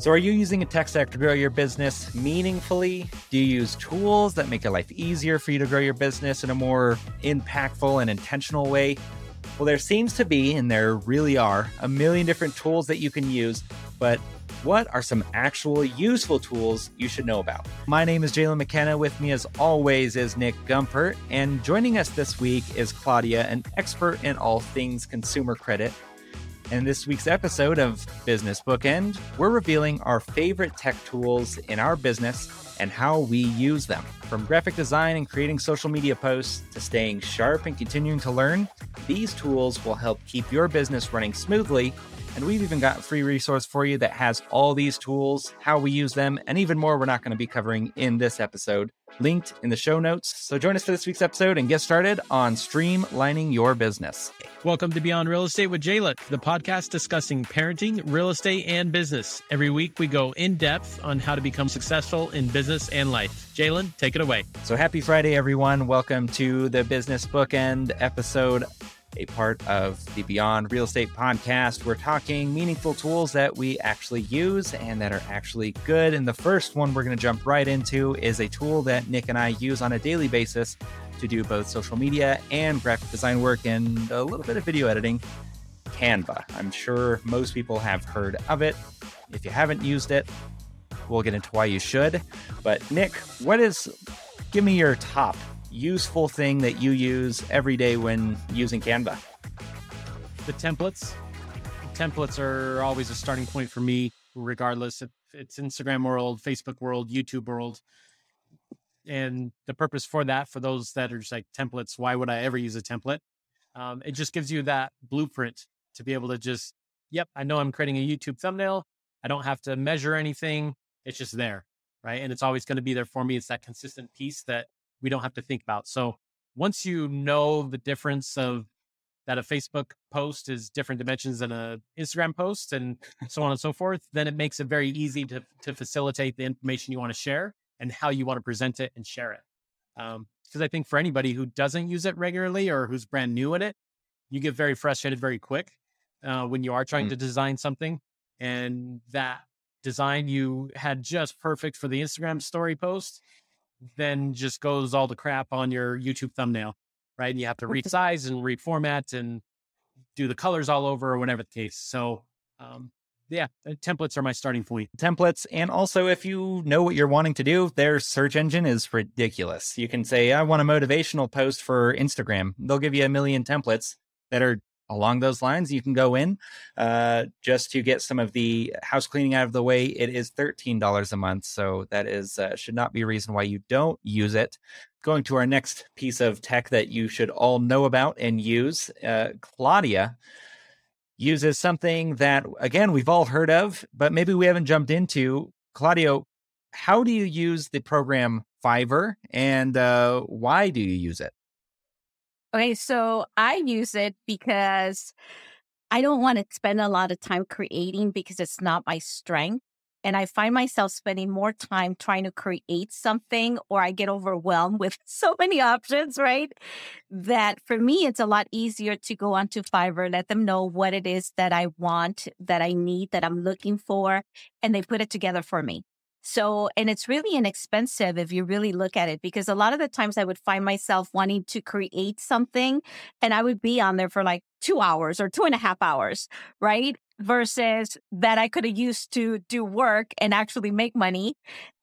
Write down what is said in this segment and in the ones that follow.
So, are you using a tech stack to grow your business meaningfully? Do you use tools that make your life easier for you to grow your business in a more impactful and intentional way? Well, there seems to be, and there really are, a million different tools that you can use, but what are some actual useful tools you should know about? My name is Jalen McKenna. With me, as always, is Nick Gumpert. And joining us this week is Claudia, an expert in all things consumer credit in this week's episode of Business Bookend, we're revealing our favorite tech tools in our business and how we use them. From graphic design and creating social media posts to staying sharp and continuing to learn, these tools will help keep your business running smoothly. And we've even got a free resource for you that has all these tools, how we use them, and even more we're not going to be covering in this episode linked in the show notes. So join us for this week's episode and get started on streamlining your business. Welcome to Beyond Real Estate with Jalen, the podcast discussing parenting, real estate, and business. Every week we go in depth on how to become successful in business and life. Jalen, take it away. So happy Friday, everyone. Welcome to the Business Bookend episode a part of the Beyond Real Estate podcast. We're talking meaningful tools that we actually use and that are actually good. And the first one we're going to jump right into is a tool that Nick and I use on a daily basis to do both social media and graphic design work and a little bit of video editing Canva. I'm sure most people have heard of it. If you haven't used it, we'll get into why you should. But Nick, what is, give me your top useful thing that you use every day when using Canva? The templates. Templates are always a starting point for me, regardless if it's Instagram world, Facebook world, YouTube world. And the purpose for that, for those that are just like templates, why would I ever use a template? Um, it just gives you that blueprint to be able to just, yep, I know I'm creating a YouTube thumbnail. I don't have to measure anything. It's just there. Right. And it's always going to be there for me. It's that consistent piece that we don't have to think about. So once you know the difference of that a Facebook post is different dimensions than a Instagram post and so on and so forth, then it makes it very easy to to facilitate the information you want to share and how you want to present it and share it. Um, because I think for anybody who doesn't use it regularly or who's brand new in it, you get very frustrated very quick uh, when you are trying mm. to design something and that design you had just perfect for the Instagram story post then just goes all the crap on your YouTube thumbnail, right? And you have to resize and reformat and do the colors all over or whatever the case. So, um, yeah, uh, templates are my starting point. Templates. And also, if you know what you're wanting to do, their search engine is ridiculous. You can say, I want a motivational post for Instagram. They'll give you a million templates that are along those lines, you can go in uh, just to get some of the house cleaning out of the way. It is $13 a month. So that is uh, should not be a reason why you don't use it. Going to our next piece of tech that you should all know about and use, uh, Claudia uses something that, again, we've all heard of, but maybe we haven't jumped into. Claudia, how do you use the program Fiverr and uh, why do you use it? Okay, so I use it because I don't want to spend a lot of time creating because it's not my strength. And I find myself spending more time trying to create something or I get overwhelmed with so many options, right? That for me, it's a lot easier to go onto Fiverr, let them know what it is that I want, that I need, that I'm looking for, and they put it together for me. So, and it's really inexpensive if you really look at it, because a lot of the times I would find myself wanting to create something and I would be on there for like two hours or two and a half hours, right? Versus that I could have used to do work and actually make money,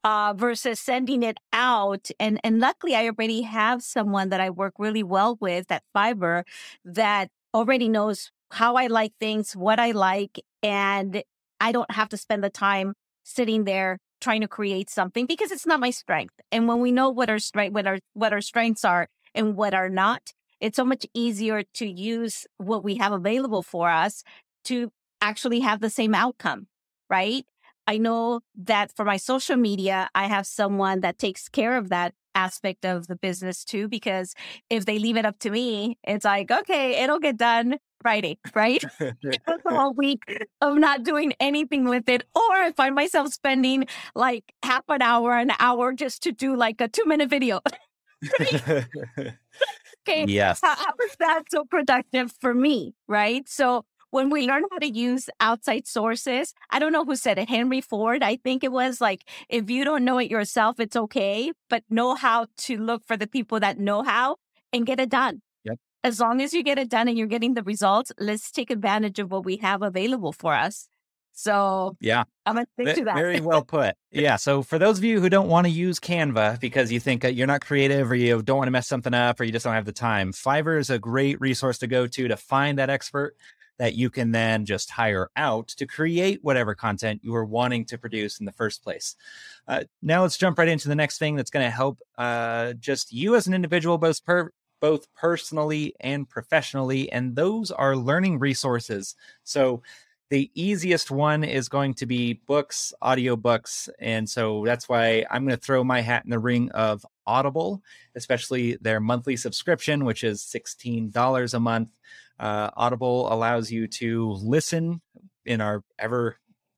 uh, versus sending it out. And, and luckily I already have someone that I work really well with at Fiverr that already knows how I like things, what I like, and I don't have to spend the time sitting there trying to create something because it's not my strength. And when we know what our strength, what our what our strengths are and what are not, it's so much easier to use what we have available for us to actually have the same outcome, right? I know that for my social media, I have someone that takes care of that aspect of the business too, because if they leave it up to me, it's like, okay, it'll get done Friday, right? a whole week of not doing anything with it. Or I find myself spending like half an hour, an hour just to do like a two minute video. okay. Yes. How, how is that so productive for me? Right. So when we learn how to use outside sources, I don't know who said it, Henry Ford. I think it was like, if you don't know it yourself, it's okay, but know how to look for the people that know how and get it done. As long as you get it done and you're getting the results, let's take advantage of what we have available for us. So yeah, I'm gonna stick to that. Very well put. Yeah. So for those of you who don't want to use Canva because you think you're not creative or you don't want to mess something up or you just don't have the time, Fiverr is a great resource to go to to find that expert that you can then just hire out to create whatever content you were wanting to produce in the first place. Uh, now let's jump right into the next thing that's going to help uh, just you as an individual, both per both personally and professionally, and those are learning resources. So the easiest one is going to be books, audiobooks. And so that's why I'm going to throw my hat in the ring of Audible, especially their monthly subscription, which is $16 a month. Uh, Audible allows you to listen in our ever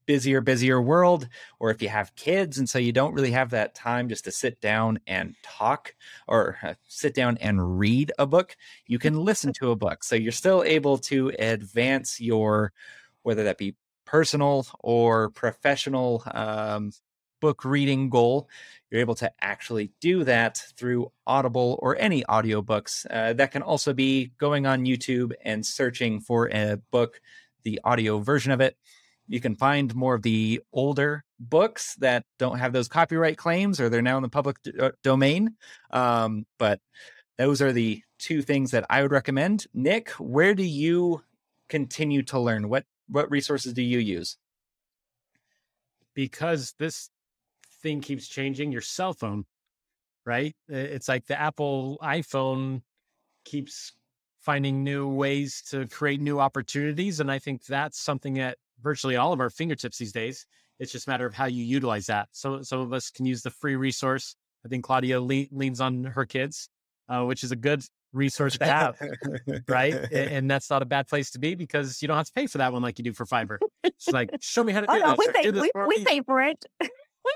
busier, busier world, or if you have kids and so you don't really have that time just to sit down and talk or uh, sit down and read a book, you can listen to a book. So you're still able to advance your whether that be personal or professional um, book reading goal, you're able to actually do that through Audible or any audiobooks. Uh, that can also be going on YouTube and searching for a book, the audio version of it. You can find more of the older books that don't have those copyright claims or they're now in the public uh, domain. Um, but those are the two things that I would recommend. Nick, where do you continue to learn? What what resources do you use? Because this thing keeps changing, your cell phone, right? It's like the Apple iPhone keeps finding new ways to create new opportunities. And I think that's something at virtually all of our fingertips these days. It's just a matter of how you utilize that. So some of us can use the free resource. I think Claudia le- leans on her kids, uh, which is a good resource to have, right? And that's not a bad place to be because you don't have to pay for that one like you do for Fiverr. It's like, show me how to do oh, no. We pay, we, we pay for it. We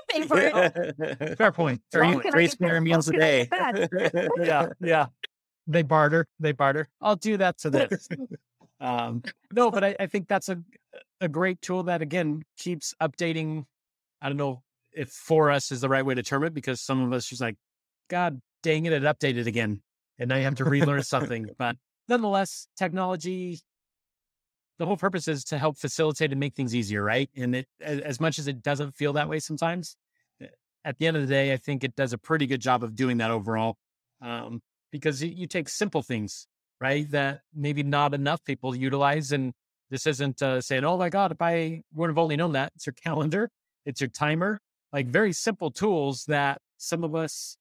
pay for it. Fair point. Three, three square meals a day. yeah, yeah. They barter. They barter. I'll do that to this. Um, no, but I, I think that's a a great tool that again keeps updating. I don't know if for us is the right way to term it because some of us just like, God dang it, it updated again and now you have to relearn something. But nonetheless, technology, the whole purpose is to help facilitate and make things easier, right? And it, as much as it doesn't feel that way sometimes, eh, at the end of the day, I think it does a pretty good job of doing that overall. Um, because you, you take simple things, right, that maybe not enough people utilize. And this isn't uh, saying, oh my God, if I would have only known that, it's your calendar, it's your timer, like very simple tools that some of us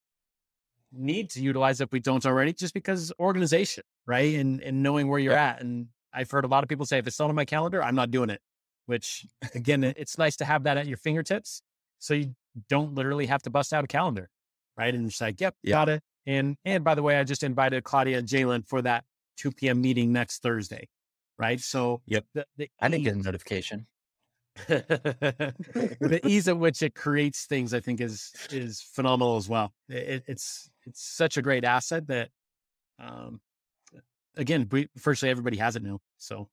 need to utilize if we don't already, just because organization, right? And and knowing where you're at. And I've heard a lot of people say, if it's not on my calendar, I'm not doing it. Which again, it's nice to have that at your fingertips, so you don't literally have to bust out a calendar, right? And it's like, yep, yep. got it. And and by the way, I just invited Claudia and Jalen for that 2 p.m. meeting next Thursday, right? So yep, the, the I didn't get a notification. the ease at which it creates things, I think, is is phenomenal as well. It, it's it's such a great asset that, um, again, we, virtually everybody has it now. So,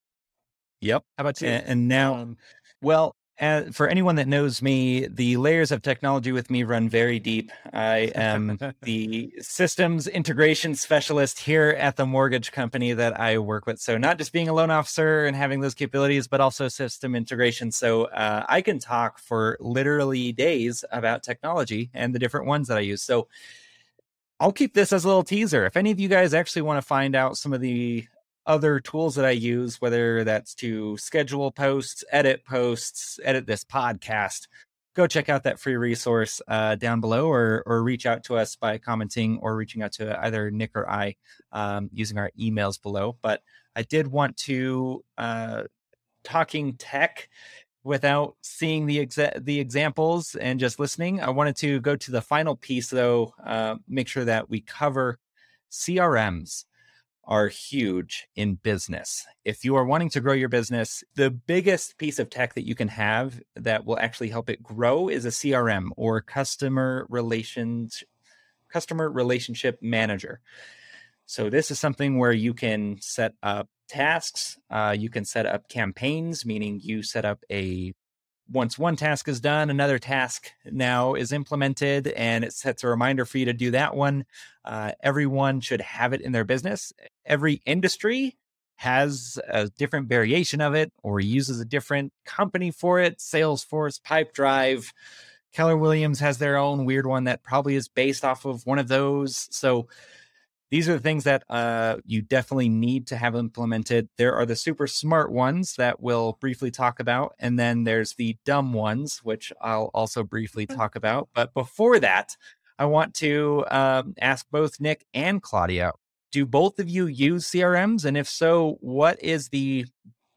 yep. How about you? And, and now, um, well, uh, for anyone that knows me, the layers of technology with me run very deep. I am the systems integration specialist here at the mortgage company that I work with. So, not just being a loan officer and having those capabilities, but also system integration. So, uh, I can talk for literally days about technology and the different ones that I use. So, I'll keep this as a little teaser. If any of you guys actually want to find out some of the other tools that I use, whether that's to schedule posts, edit posts, edit this podcast, go check out that free resource uh, down below or, or reach out to us by commenting or reaching out to either Nick or I um, using our emails below. But I did want to, uh, talking tech without seeing the exa- the examples and just listening. I wanted to go to the final piece though, uh, make sure that we cover CRMs are huge in business. If you are wanting to grow your business, the biggest piece of tech that you can have that will actually help it grow is a CRM or customer relations customer relationship manager. So this is something where you can set up tasks. Uh, you can set up campaigns, meaning you set up a once one task is done, another task now is implemented and it sets a reminder for you to do that one. Uh, everyone should have it in their business. Every industry has a different variation of it or uses a different company for it. Salesforce, Pipedrive, Keller Williams has their own weird one that probably is based off of one of those. So these are the things that uh, you definitely need to have implemented. There are the super smart ones that we'll briefly talk about, and then there's the dumb ones, which I'll also briefly mm. talk about. But before that, I want to um, ask both Nick and Claudia do both of you use CRMs? And if so, what is the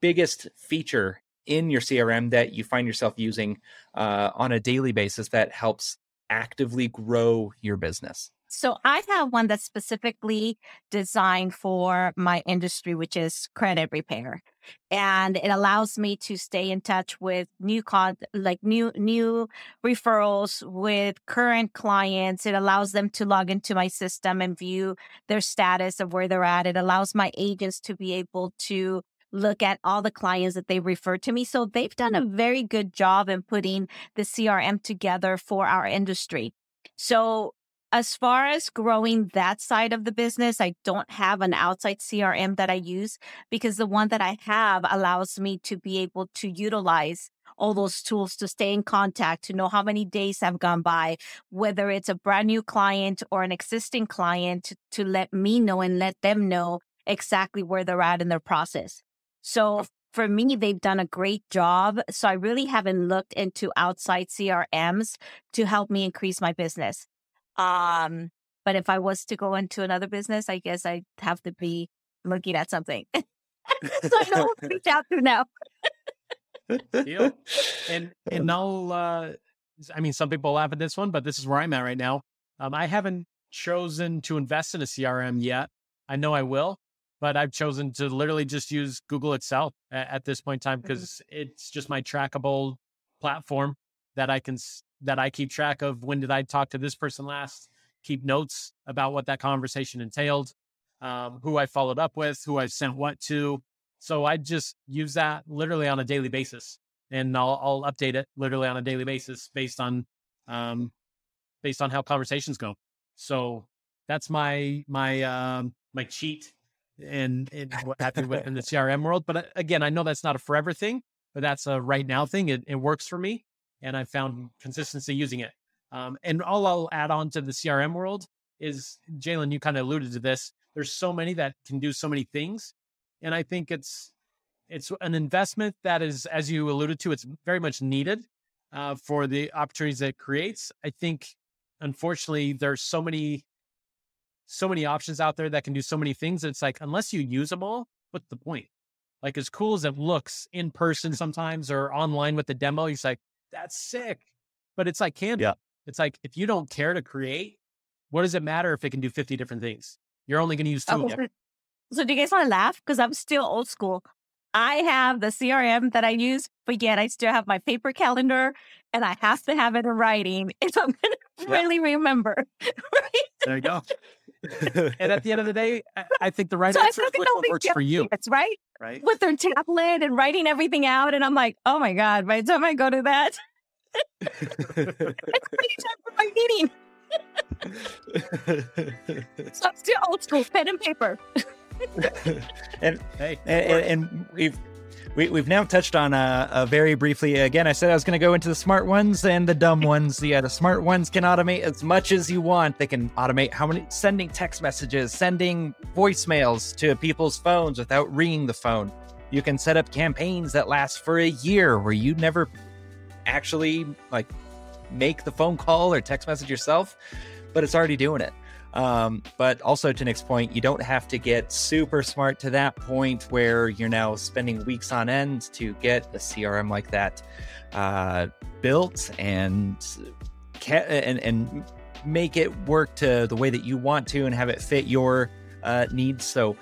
biggest feature in your CRM that you find yourself using uh, on a daily basis that helps actively grow your business? So I have one that's specifically designed for my industry, which is credit repair. And it allows me to stay in touch with new con like new new referrals with current clients. It allows them to log into my system and view their status of where they're at. It allows my agents to be able to look at all the clients that they refer to me. So they've done a very good job in putting the CRM together for our industry. So as far as growing that side of the business, I don't have an outside CRM that I use because the one that I have allows me to be able to utilize all those tools to stay in contact, to know how many days have gone by, whether it's a brand new client or an existing client, to, to let me know and let them know exactly where they're at in their process. So for me, they've done a great job. So I really haven't looked into outside CRMs to help me increase my business. Um, but if I was to go into another business, I guess I'd have to be looking at something. so I know what to reach out to now. Deal. And and I'll uh I mean some people laugh at this one, but this is where I'm at right now. Um I haven't chosen to invest in a CRM yet. I know I will, but I've chosen to literally just use Google itself at, at this point in time because mm-hmm. it's just my trackable platform that I can that I keep track of when did I talk to this person last, keep notes about what that conversation entailed, um, who I followed up with, who I sent what to. So I just use that literally on a daily basis, and I'll, I'll update it literally on a daily basis based on um, based on how conversations go. So that's my my um, my cheat and, what happened with in the CRM world. But uh, again, I know that's not a forever thing, but that's a right now thing. It, it works for me and I found consistency using it. Um, and all I'll add on to the CRM world is Jalen, you kind of alluded to this. There's so many that can do so many things, and I think it's it's an investment that is, as you alluded to, it's very much needed uh, for the opportunities that it creates. I think, unfortunately, there's so many so many options out there that can do so many things. It's like unless you use them all, what's the point? Like as cool as it looks in person sometimes or online with the demo, you're like, that's sick. But it's like candy. Yeah. It's like if you don't care to create, what does it matter if it can do 50 different things? You're only going to use two. Oh, so do you guys want to laugh? Because I'm still old school. I have the CRM that I use, but yet I still have my paper calendar and I have to have it in writing if I'm going to really remember. right? There you go. and at the end of the day, I, I think the right so answer is what works for you. That's right. Right. With their tablet and writing everything out. And I'm like, oh my God, by the time I go to that, it's pretty time for my meeting. so I'm still old school, pen and paper. and, hey, and, and, and we've we, we've now touched on uh, uh, very briefly. Again, I said I was going to go into the smart ones and the dumb ones. Yeah, the smart ones can automate as much as you want. They can automate how many sending text messages, sending voicemails to people's phones without ringing the phone. You can set up campaigns that last for a year where you never actually like make the phone call or text message yourself, but it's already doing it. Um, but also to Nick's point, you don't have to get super smart to that point where you're now spending weeks on end to get a CRM like that uh, built and ca- and and make it work to the way that you want to and have it fit your uh, needs. So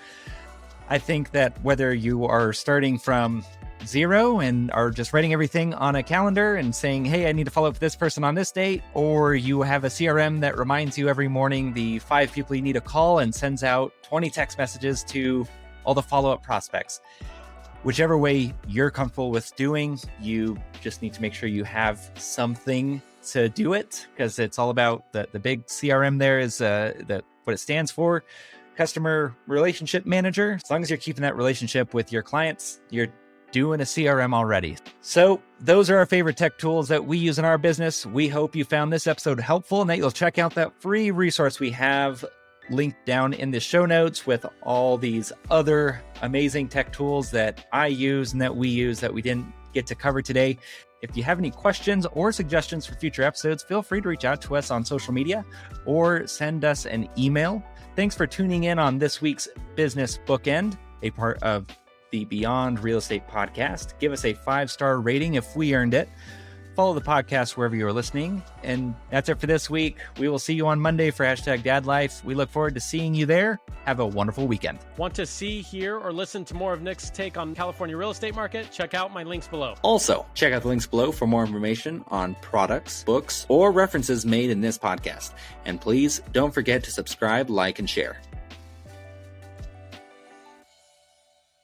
I think that whether you are starting from zero and are just writing everything on a calendar and saying, hey, I need to follow up with this person on this date, or you have a CRM that reminds you every morning the five people you need to call and sends out 20 text messages to all the follow up prospects. Whichever way you're comfortable with doing, you just need to make sure you have something to do it because it's all about the, the big CRM there is uh, the, what it stands for customer relationship manager. As long as you're keeping that relationship with your clients, you're doing a CRM already. So, those are our favorite tech tools that we use in our business. We hope you found this episode helpful and that you'll check out that free resource we have linked down in the show notes with all these other amazing tech tools that I use and that we use that we didn't get to cover today. If you have any questions or suggestions for future episodes, feel free to reach out to us on social media or send us an email. Thanks for tuning in on this week's Business Bookend, a part of the Beyond Real Estate podcast. Give us a five star rating if we earned it. Follow the podcast wherever you are listening. And that's it for this week. We will see you on Monday for hashtag dad life. We look forward to seeing you there. Have a wonderful weekend. Want to see, hear, or listen to more of Nick's take on California real estate market? Check out my links below. Also, check out the links below for more information on products, books, or references made in this podcast. And please don't forget to subscribe, like, and share.